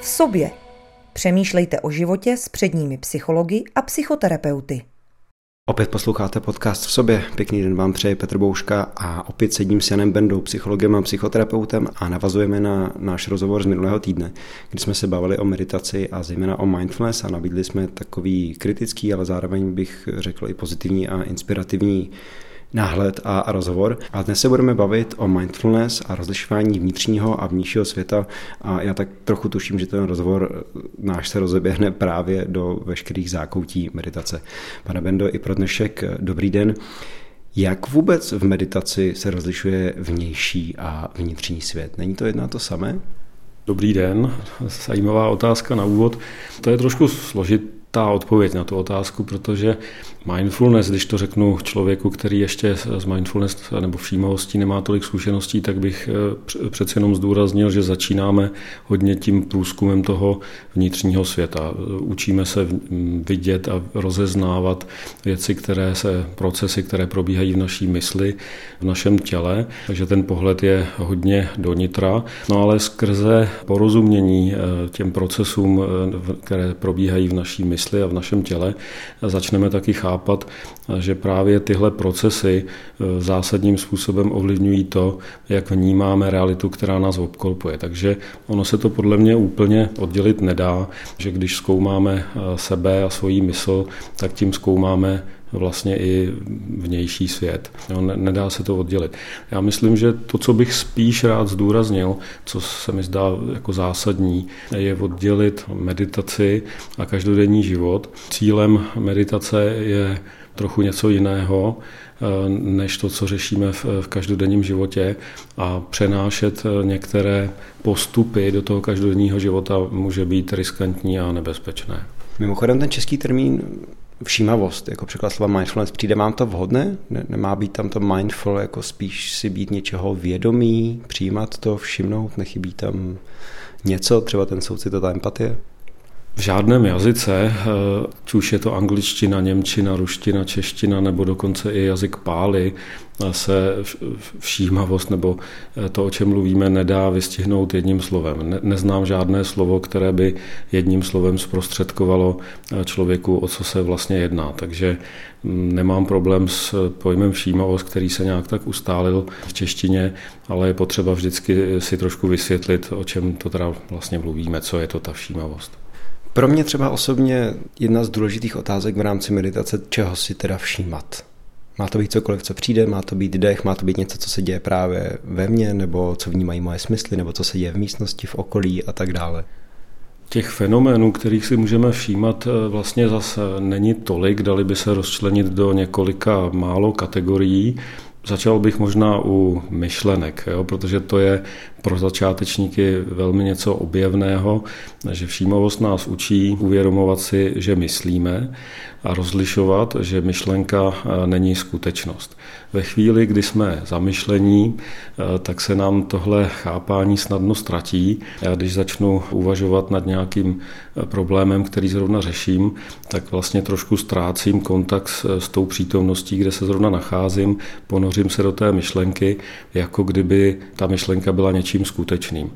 v sobě. Přemýšlejte o životě s předními psychologi a psychoterapeuty. Opět posloucháte podcast v sobě. Pěkný den vám přeje Petr Bouška a opět sedím s Janem Bendou, psychologem a psychoterapeutem a navazujeme na náš rozhovor z minulého týdne, kdy jsme se bavili o meditaci a zejména o mindfulness a nabídli jsme takový kritický, ale zároveň bych řekl i pozitivní a inspirativní náhled a, rozhovor. A dnes se budeme bavit o mindfulness a rozlišování vnitřního a vnějšího světa. A já tak trochu tuším, že ten rozhovor náš se rozeběhne právě do veškerých zákoutí meditace. Pane Bendo, i pro dnešek dobrý den. Jak vůbec v meditaci se rozlišuje vnější a vnitřní svět? Není to jedno to samé? Dobrý den, zajímavá otázka na úvod. To je trošku složit ta odpověď na tu otázku, protože mindfulness, když to řeknu člověku, který ještě z mindfulness nebo všímavostí nemá tolik zkušeností, tak bych eh, přece jenom zdůraznil, že začínáme hodně tím průzkumem toho vnitřního světa. Učíme se vidět a rozeznávat věci, které se, procesy, které probíhají v naší mysli, v našem těle, takže ten pohled je hodně do nitra. No ale skrze porozumění eh, těm procesům, eh, které probíhají v naší mysli, mysli a v našem těle, začneme taky chápat, že právě tyhle procesy e, zásadním způsobem ovlivňují to, jak vnímáme realitu, která nás obklopuje. Takže ono se to podle mě úplně oddělit nedá, že když zkoumáme e, sebe a svoji mysl, tak tím zkoumáme vlastně i vnější svět. Jo, nedá se to oddělit. Já myslím, že to, co bych spíš rád zdůraznil, co se mi zdá jako zásadní, je oddělit meditaci a každodenní život. Cílem meditace je trochu něco jiného, eh, než to, co řešíme v, v každodenním životě a přenášet některé postupy do toho každodenního života může být riskantní a nebezpečné. Mimochodem ten český termín všímavost, jako překlad slova mindfulness, přijde vám to vhodné? Ne, nemá být tam to mindful, jako spíš si být něčeho vědomý, přijímat to, všimnout, nechybí tam něco, třeba ten soucit a ta empatie? V žádném jazyce, eh, či už je to angličtina, němčina, ruština, čeština nebo dokonce i jazyk pály, se všímavost nebo eh, to, o čem mluvíme, nedá vystihnout jedním slovem. neznám žádné slovo, které by jedním slovem zprostředkovalo eh, člověku, o co se vlastně jedná. Takže mm, nemám problém s pojmem všímavost, který se nějak tak ustálil v češtině, ale je potřeba vždycky si trošku vysvětlit, o čem to teda vlastně mluvíme, co je to ta všímavost. Pro mě třeba osobně jedna z důležitých otázek v rámci meditace, čeho si teda všímat. Má to být cokoliv, co přijde, má to být dech, má to být něco, co se děje právě ve mně, nebo co vnímají moje smysly, nebo co se děje v místnosti, v okolí a tak dále. Těch fenoménů, kterých si můžeme všímat, eh, vlastně zase není tolik, dali by se rozčlenit do několika málo kategorií. Začal bych možná u myšlenek, jo, protože to je pro začátečníky velmi něco objevného, že všímavost nás učí uvědomovat si, že myslíme a rozlišovat, že myšlenka eh, není skutečnost. Ve chvíli, kdy jsme zamyšlení, eh, tak se nám tohle chápání snadno ztratí. Já když začnu uvažovat nad nějakým eh, problémem, který zrovna řeším, tak vlastně trošku ztrácím kontakt s, s tou přítomností, kde se zrovna nacházím, ponořím se do té myšlenky, jako kdyby ta myšlenka byla něčím skutečným.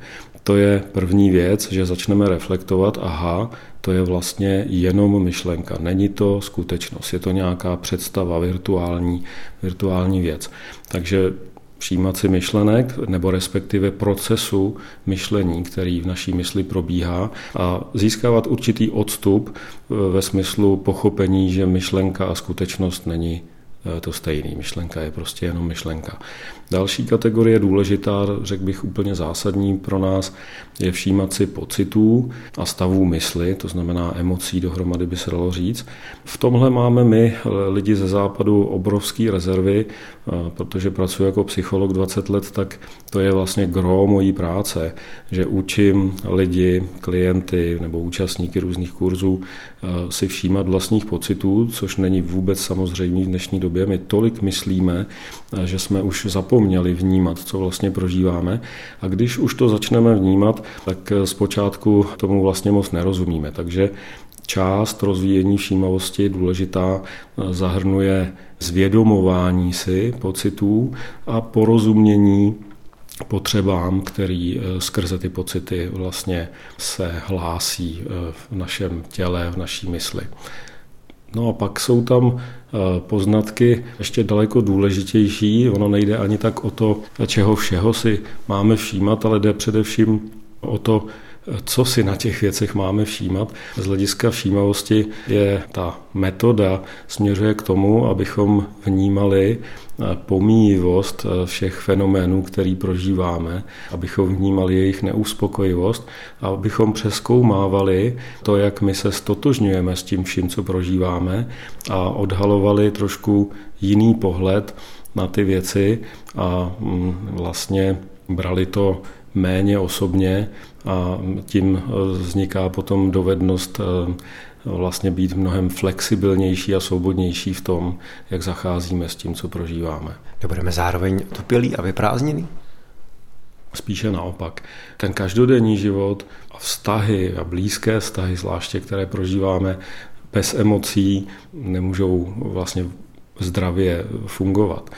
To je první věc, že začneme reflektovat, aha, to je vlastně jenom myšlenka. Není to skutečnost, je to nějaká představa, virtuální, virtuální věc. Takže všímat si myšlenek nebo respektive procesu myšlení, který v naší mysli probíhá a získávat určitý odstup eh, ve smyslu pochopení, že myšlenka a skutečnost není eh, to stejný. Myšlenka je prostě jenom myšlenka. Další kategorie důležitá, řekl bych úplně zásadní pro nás, je všímat si pocitů a stavů mysli, to znamená emocí dohromady by se dalo říct. V tomhle máme my, lidi ze západu, obrovské rezervy, protože pracuji jako psycholog 20 let, tak to je vlastně gro mojí práce, že učím lidi, klienty nebo účastníky různých kurzů si všímat vlastních pocitů, což není vůbec samozřejmé v dnešní době. My tolik myslíme, že jsme už zapomněli zapomněli vnímat, co vlastně prožíváme. A když už to začneme vnímat, tak zpočátku tomu vlastně moc nerozumíme. Takže část rozvíjení všímavosti důležitá zahrnuje zvědomování si pocitů a porozumění potřebám, který eh, skrze ty pocity vlastně se hlásí eh, v našem těle, v naší mysli. No a pak jsou tam poznatky ještě daleko důležitější. Ono nejde ani tak o to, čeho všeho si máme všímat, ale jde především o to, co si na těch věcech máme všímat. Z hlediska všímavosti je ta metoda směřuje k tomu, abychom vnímali pomíjivost všech fenoménů, který prožíváme, abychom vnímali jejich neuspokojivost a abychom přeskoumávali to, jak my se stotožňujeme s tím vším, co prožíváme a odhalovali trošku jiný pohled na ty věci a mm, vlastně brali to méně osobně a tím vzniká potom dovednost eh, vlastně být mnohem flexibilnější a svobodnější v tom, jak zacházíme s tím, co prožíváme. Budeme zároveň tupělí a vyprázdněný? Spíše naopak. Ten každodenní život a vztahy a blízké vztahy, zvláště které prožíváme bez emocí, nemůžou vlastně zdravě fungovat.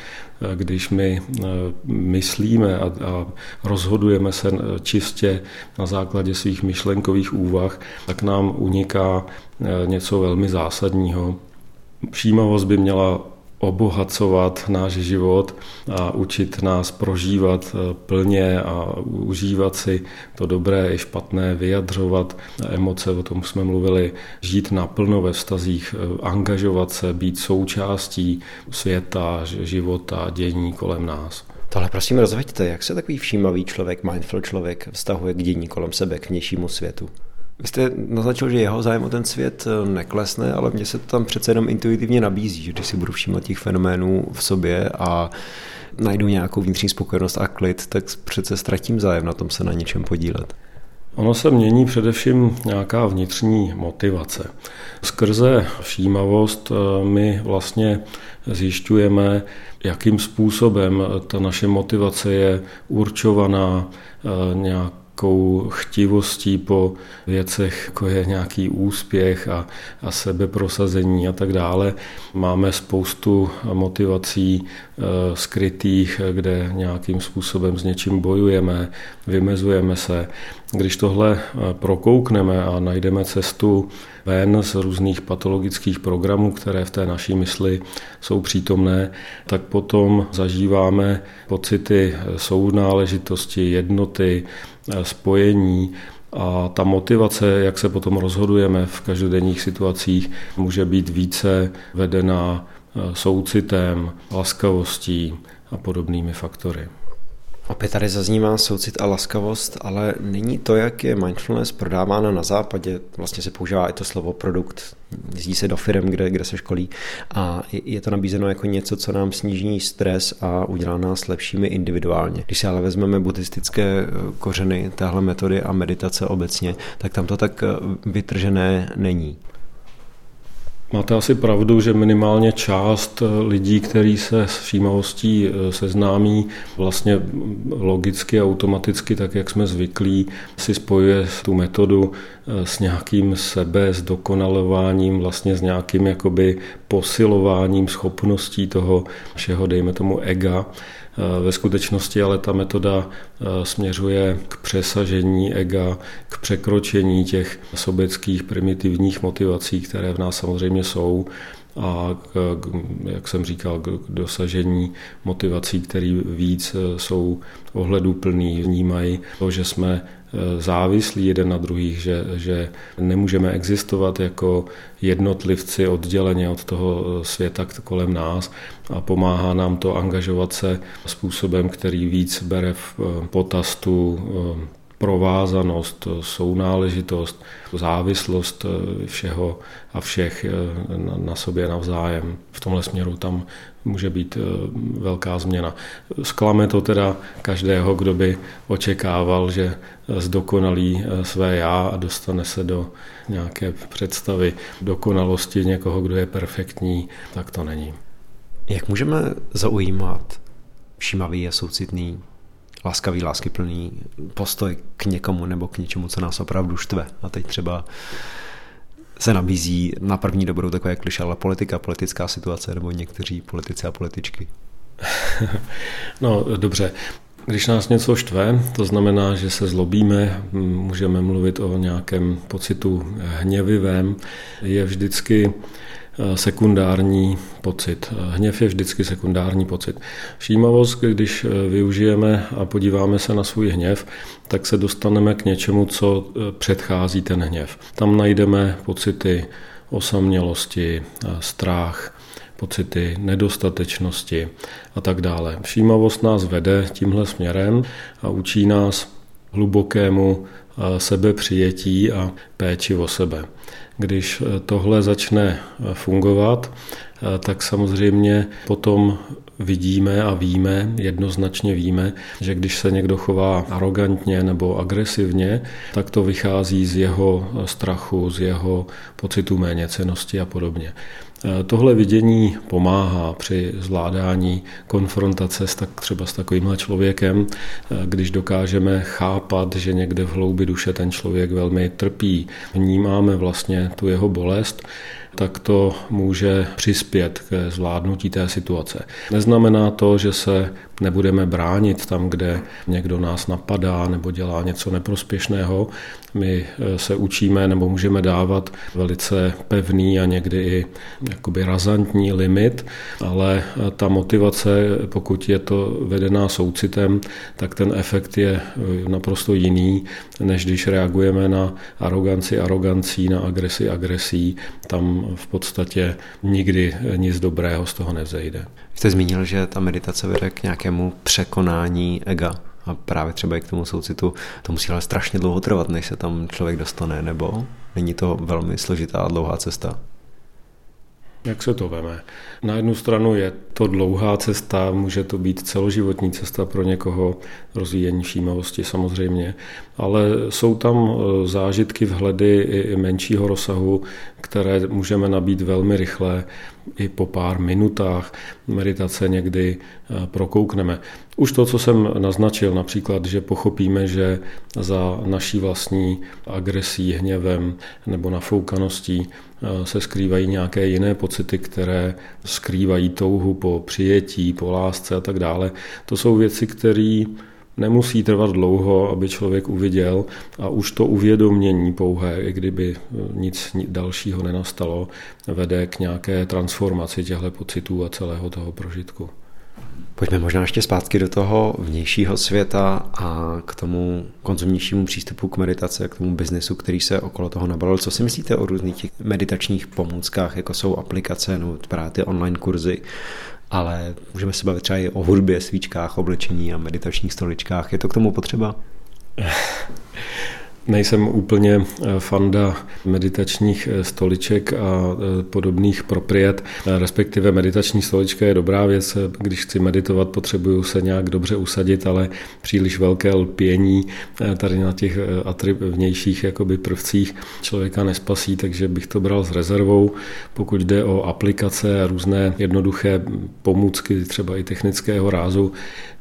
Když my eh, myslíme a, rozhodujeme se eh, čistě na základě svých myšlenkových úvah, tak nám uniká eh, něco velmi zásadního. Všímavost by měla obohacovat náš život a učit nás prožívat eh, plně a užívat si to dobré i špatné, vyjadřovat emoce, o tom jsme mluvili, žít naplno ve vztazích, eh, angažovat se, být součástí světa, života, dění kolem nás. Tohle prosím rozveďte, jak se takový všímavý člověk, mindful člověk vztahuje k dění kolem sebe, k vnějšímu světu? Vy jste naznačil, že jeho zájem o ten svět eh, neklesne, ale mně se to tam přece jenom intuitivně nabízí, že když si budu všímat těch fenoménů v sobě a najdu nějakou vnitřní spokojenost a klid, tak přece ztratím zájem na tom se na něčem podílet. Ono se mění především nějaká vnitřní motivace. Skrze všímavost eh, my vlastně zjišťujeme, jakým způsobem ta naše motivace je určovaná eh, nějak takovou chtivostí po věcech, jako je nějaký úspěch a, a sebeprosazení a tak dále. Máme spoustu motivací e, skrytých, kde nějakým způsobem s něčím bojujeme, vymezujeme se. Když tohle e, prokoukneme a najdeme cestu ven z různých patologických programů, které v té naší mysli jsou přítomné, tak potom zažíváme pocity sounáležitosti, jednoty, spojení a ta motivace, jak se potom rozhodujeme v každodenních situacích, může být více vedena eh, soucitem, laskavostí a podobnými faktory. Opět tady zaznívá soucit a laskavost, ale není to, jak je mindfulness prodávána na západě, vlastně se používá i to slovo produkt, jezdí se do firm, kde, kde se školí a je to nabízeno jako něco, co nám sníží stres a udělá nás lepšími individuálně. Když si ale vezmeme buddhistické eh, kořeny téhle metody a meditace obecně, tak tam to tak eh, vytržené není. Máte asi pravdu, že minimálně část eh, lidí, kteří se s všímavostí eh, seznámí, vlastně logicky, automaticky, tak jak jsme zvyklí, si spojuje tu metodu eh, s nějakým sebe, s dokonalováním, vlastně s nějakým jakoby posilováním schopností toho všeho, dejme tomu ega. Eh, ve skutečnosti ale ta metoda eh, směřuje k přesažení ega, k překročení těch sobeckých primitivních motivací, které v nás samozřejmě jsou a k, jak jsem říkal, k dosažení motivací, které víc eh, jsou ohleduplný, vnímají to, že jsme závislí jeden na druhých, že, že nemůžeme existovat jako jednotlivci odděleně od toho eh, světa kolem nás a pomáhá nám to angažovat se způsobem, který víc bere v eh, potaz tu provázanost, sounáležitost, závislost všeho a všech na sobě navzájem. V tomhle směru tam může být velká změna. Sklame to teda každého, kdo by očekával, že zdokonalí eh, své já a dostane se do nějaké představy dokonalosti někoho, kdo je perfektní, tak to není. Jak můžeme zaujímat všímavý a soucitný, láskavý, láskyplný postoj k někomu nebo k něčemu, co nás opravdu štve? A teď třeba se nabízí na první dobrou takové kliše, ale politika, politická situace nebo někteří politici a političky. no dobře, Když nás něco štve, to znamená, že se zlobíme, můžeme mluvit o nějakém pocitu hněvivém, je vždycky sekundární pocit. Hněv je vždycky sekundární pocit. Všímavost, když eh, využijeme a podíváme se na svůj hněv, tak se dostaneme k něčemu, co eh, předchází ten hněv. Tam najdeme pocity osamělosti, strach, pocity nedostatečnosti a tak dále. Všímavost nás vede tímhle směrem a učí nás hlubokému sebepřijetí a péči o sebe. Když e, tohle začne e, fungovat, e, tak samozřejmě potom vidíme a víme, jednoznačně víme, že když se někdo chová arrogantně nebo agresivně, tak to vychází z jeho strachu, z jeho pocitu méněcenosti a podobně. Tohle vidění pomáhá při zvládání konfrontace s tak třeba s takovýmhle člověkem, když dokážeme chápat, že někde v hloubi duše ten člověk velmi trpí. Vnímáme vlastně tu jeho bolest tak to může přispět ke zvládnutí té situace. Neznamená to, že se nebudeme bránit tam, kde někdo nás napadá nebo dělá něco neprospěšného. My eh, se učíme nebo můžeme dávat velice pevný a někdy i jakoby razantní limit, ale eh, ta motivace, pokud je to vedená soucitem, tak ten efekt je eh, naprosto jiný, než když reagujeme na aroganci arogancí, na agresi agresí. Tam v podstatě nikdy nic dobrého z toho nevzejde. Jste zmínil, že ta meditace vede k nějakému překonání ega a právě třeba i k tomu soucitu. To musí ale strašně dlouho trvat, než se tam člověk dostane, nebo není to velmi složitá a dlouhá cesta? Jak se to veme? Na jednu stranu je to dlouhá cesta, může to být celoživotní cesta pro někoho, rozvíjení všímavosti samozřejmě, ale jsou tam e, zážitky, vhledy i menšího rozsahu, které můžeme nabít velmi rychle, i po pár minutách meditace někdy e, prokoukneme. Už to, co jsem naznačil, například, že pochopíme, že za naší vlastní agresí, hněvem nebo nafoukaností eh, se skrývají nějaké jiné pocity, které skrývají touhu po přijetí, po lásce a tak dále. To jsou věci, které nemusí trvat dlouho, aby člověk uviděl a už to uvědomění pouhé, i kdyby eh, nic dalšího nenastalo, vede k nějaké transformaci těchto pocitů a celého toho prožitku. Pojďme možná ještě zpátky do toho vnějšího světa a k tomu konzumnějšímu přístupu k meditaci k tomu biznesu, který se okolo toho nabalil. Co si myslíte o různých těch meditačních pomůckách, jako jsou aplikace nebo právě ty online kurzy, ale můžeme se bavit třeba i o hudbě, svíčkách, oblečení a meditačních stoličkách. Je to k tomu potřeba? Nejsem úplně eh, fanda meditačních eh, stoliček a eh, podobných propriet, respektive meditační stolička je dobrá věc. Když chci meditovat, potřebuju se nějak dobře usadit, ale příliš velké lpění tady na těch vnějších jakoby prvcích člověka nespasí, takže bych to bral s rezervou. Pokud jde o aplikace a různé jednoduché pomůcky, třeba i technického rázu,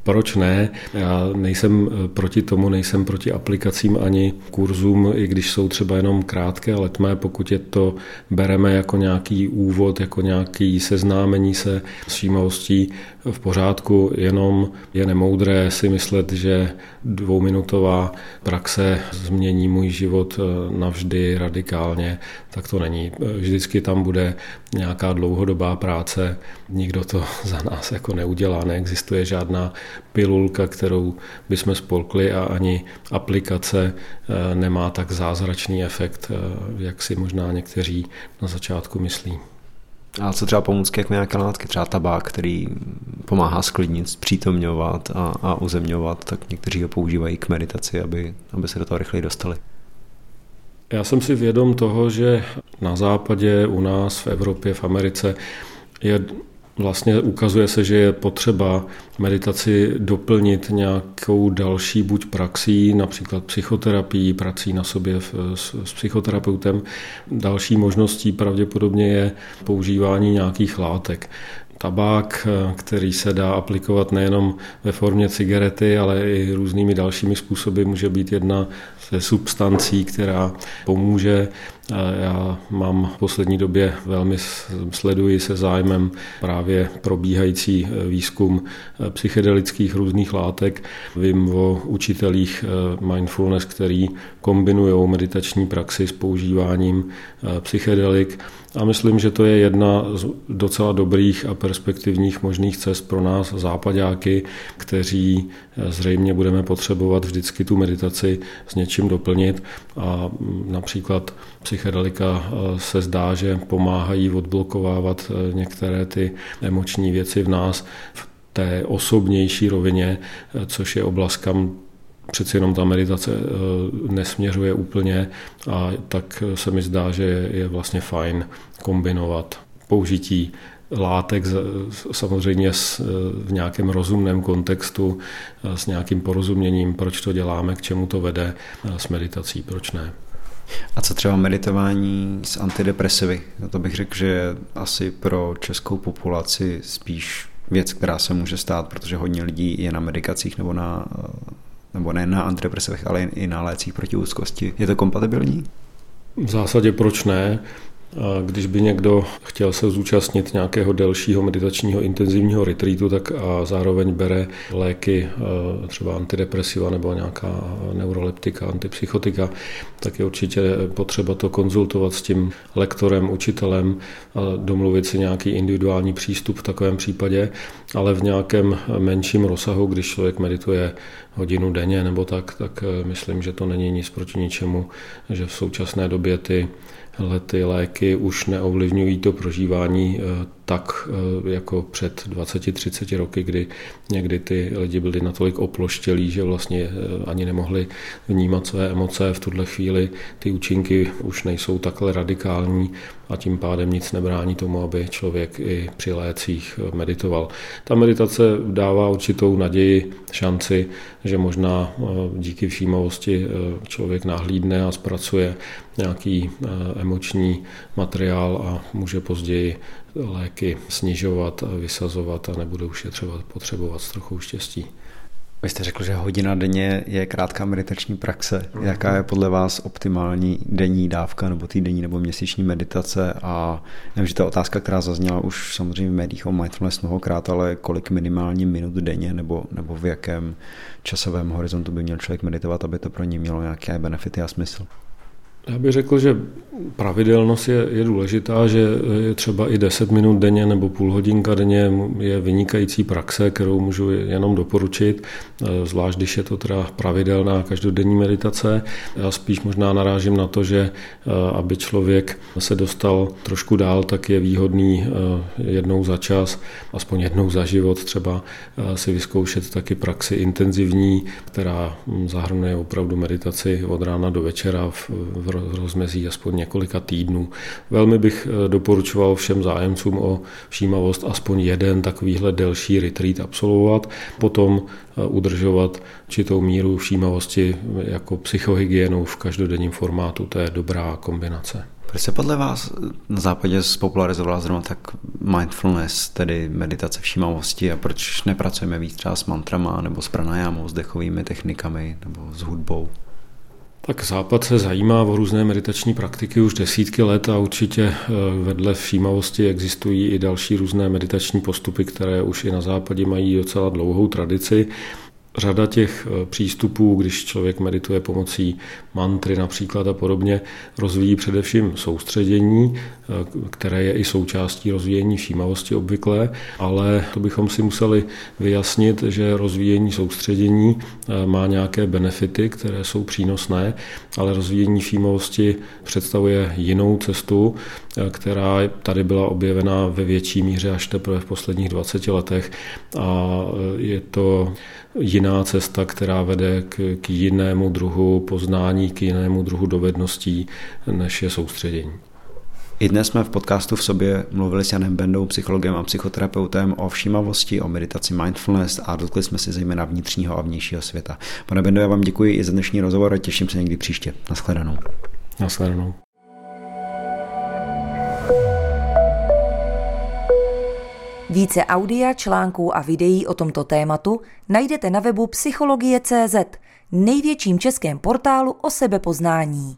proč ne? Já nejsem eh, proti tomu, nejsem proti aplikacím ani kurzům, i když jsou třeba jenom krátké a letmé, pokud je to bereme jako nějaký úvod, jako nějaký seznámení se s všímavostí v pořádku, jenom je nemoudré si myslet, že dvouminutová praxe změní můj život eh, navždy radikálně, tak to není. Vždycky tam bude nějaká dlouhodobá práce, nikdo to za nás jako neudělá, neexistuje žádná pilulka, kterou bychom spolkli a ani aplikace eh, nemá tak zázračný efekt, eh, jak si možná někteří na začátku myslí. A co třeba pomůcky jako nějaké látky, třeba tabák, který pomáhá sklidnit, zpřítomňovat a, a uzemňovat, tak někteří ho používají k meditaci, aby, aby se do toho rychleji dostali. Já jsem si vědom toho, že na západě, u nás, v Evropě, v Americe je Vlastně ukazuje se, že je potřeba meditaci doplnit nějakou další buď praxí, například psychoterapií, prací na sobě s, s psychoterapeutem. Další možností pravděpodobně je používání nějakých látek tabák, který se dá aplikovat nejenom ve formě cigarety, ale i různými dalšími způsoby, může být jedna ze substancí, která pomůže Já mám v poslední době velmi sleduji se zájmem právě probíhající výzkum psychedelických různých látek. Vím o učitelích mindfulness, který kombinují meditační praxi s používáním psychedelik a myslím, že to je jedna z docela dobrých a perspektivních možných cest pro nás západáky, kteří zřejmě budeme potřebovat vždycky tu meditaci s něčím doplnit. A mm, například psychedelika eh, se zdá, že pomáhají odblokovávat eh, některé ty emoční věci v nás v té osobnější rovině, což je oblast, kam přeci jenom ta meditace nesměřuje úplně a tak se mi zdá, že je vlastně fajn kombinovat použití látek samozřejmě v nějakém rozumném kontextu, eh, s nějakým porozuměním, proč to děláme, k čemu to vede, eh, s meditací, proč ne. A co třeba meditování s antidepresivy? To bych řekl, že je asi pro českou populaci spíš věc, která se může stát, protože hodně lidí je na medikacích nebo na nebo ne na antidepresivech, ale i na lécích proti úzkosti. Je to kompatibilní? V zásadě proč ne? Když by někdo chtěl se zúčastnit nějakého delšího meditačního intenzivního retreatu, tak a zároveň bere léky, třeba antidepresiva nebo nějaká neuroleptika, antipsychotika, tak je určitě potřeba to konzultovat s tím lektorem, učitelem a domluvit si nějaký individuální přístup v takovém případě, ale v nějakém menším rozsahu, když člověk medituje hodinu denně nebo tak, tak myslím, že to není nic proti ničemu, že v současné době ty ty léky už neovlivňují to prožívání eh, tak eh, jako před 20-30 roky, kdy někdy ty lidi byli natolik oploštělí, že vlastně eh, ani nemohli vnímat své emoce. V tuhle chvíli ty účinky už nejsou takhle radikální a tím pádem nic nebrání tomu, aby člověk i při lécích meditoval. Ta meditace dává určitou naději, šanci, že možná díky všímavosti člověk nahlídne a zpracuje nějaký emoční materiál a může později léky snižovat a vysazovat a nebude už je třeba potřebovat s trochou štěstí. Vy jste řekl, že hodina denně je krátká meditační praxe. Mm-hmm. Jaká je podle vás optimální denní dávka nebo týdenní nebo měsíční meditace? A nevím, že to je otázka, která zazněla už samozřejmě v médiích o mindfulness mnohokrát, ale kolik minimálně minut denně nebo, nebo v jakém časovém horizontu by měl člověk meditovat, aby to pro ně mělo nějaké benefity a smysl? Já bych řekl, že pravidelnost je, je důležitá, že je třeba i 10 minut denně nebo půl hodinka denně je vynikající praxe, kterou můžu jenom doporučit, e, zvlášť když je to teda pravidelná každodenní meditace. Já spíš možná narážím na to, že e, aby člověk se dostal trošku dál, tak je výhodný jednou za čas, aspoň jednou za život třeba si vyzkoušet taky praxi intenzivní, která zahrnuje opravdu meditaci od rána do večera v, v rozmezí aspoň několika týdnů. Velmi bych eh, doporučoval všem zájemcům o všímavost aspoň jeden takovýhle delší retreat absolvovat, potom eh, udržovat čitou míru všímavosti jako psychohygienu v každodenním formátu. To je dobrá kombinace. Proč se podle vás na západě spopularizovala zrovna tak mindfulness, tedy meditace všímavosti a proč nepracujeme víc třeba s mantrama nebo s pranajámou, s dechovými technikami nebo s hudbou? Tak Západ se zajímá o různé meditační praktiky už desítky let a určitě eh, vedle všímavosti existují i další různé meditační postupy, které už i na západě mají docela dlouhou tradici. Řada těch eh, přístupů, když člověk medituje pomocí mantry například a podobně, rozvíjí především soustředění, eh, které je i součástí rozvíjení všímavosti obvykle, ale to bychom si museli vyjasnit, že rozvíjení soustředění eh, má nějaké benefity, které jsou přínosné, ale rozvíjení všímavosti představuje jinou cestu, která tady byla objevena ve větší míře až teprve v posledních 20 letech. A je to jiná cesta, která vede k, k jinému druhu poznání, k jinému druhu dovedností, než je soustředění. I dnes jsme v podcastu v sobě mluvili s Janem Bendou, psychologem a psychoterapeutem o všímavosti, o meditaci mindfulness a dotkli jsme si zejména vnitřního a vnějšího světa. Pane Bendo, já vám děkuji i za dnešní rozhovor a těším se někdy příště. Naschledanou. Naschledanou. Více audia, článků a videí o tomto tématu najdete na webu psychologie.cz, největším českém portálu o sebepoznání.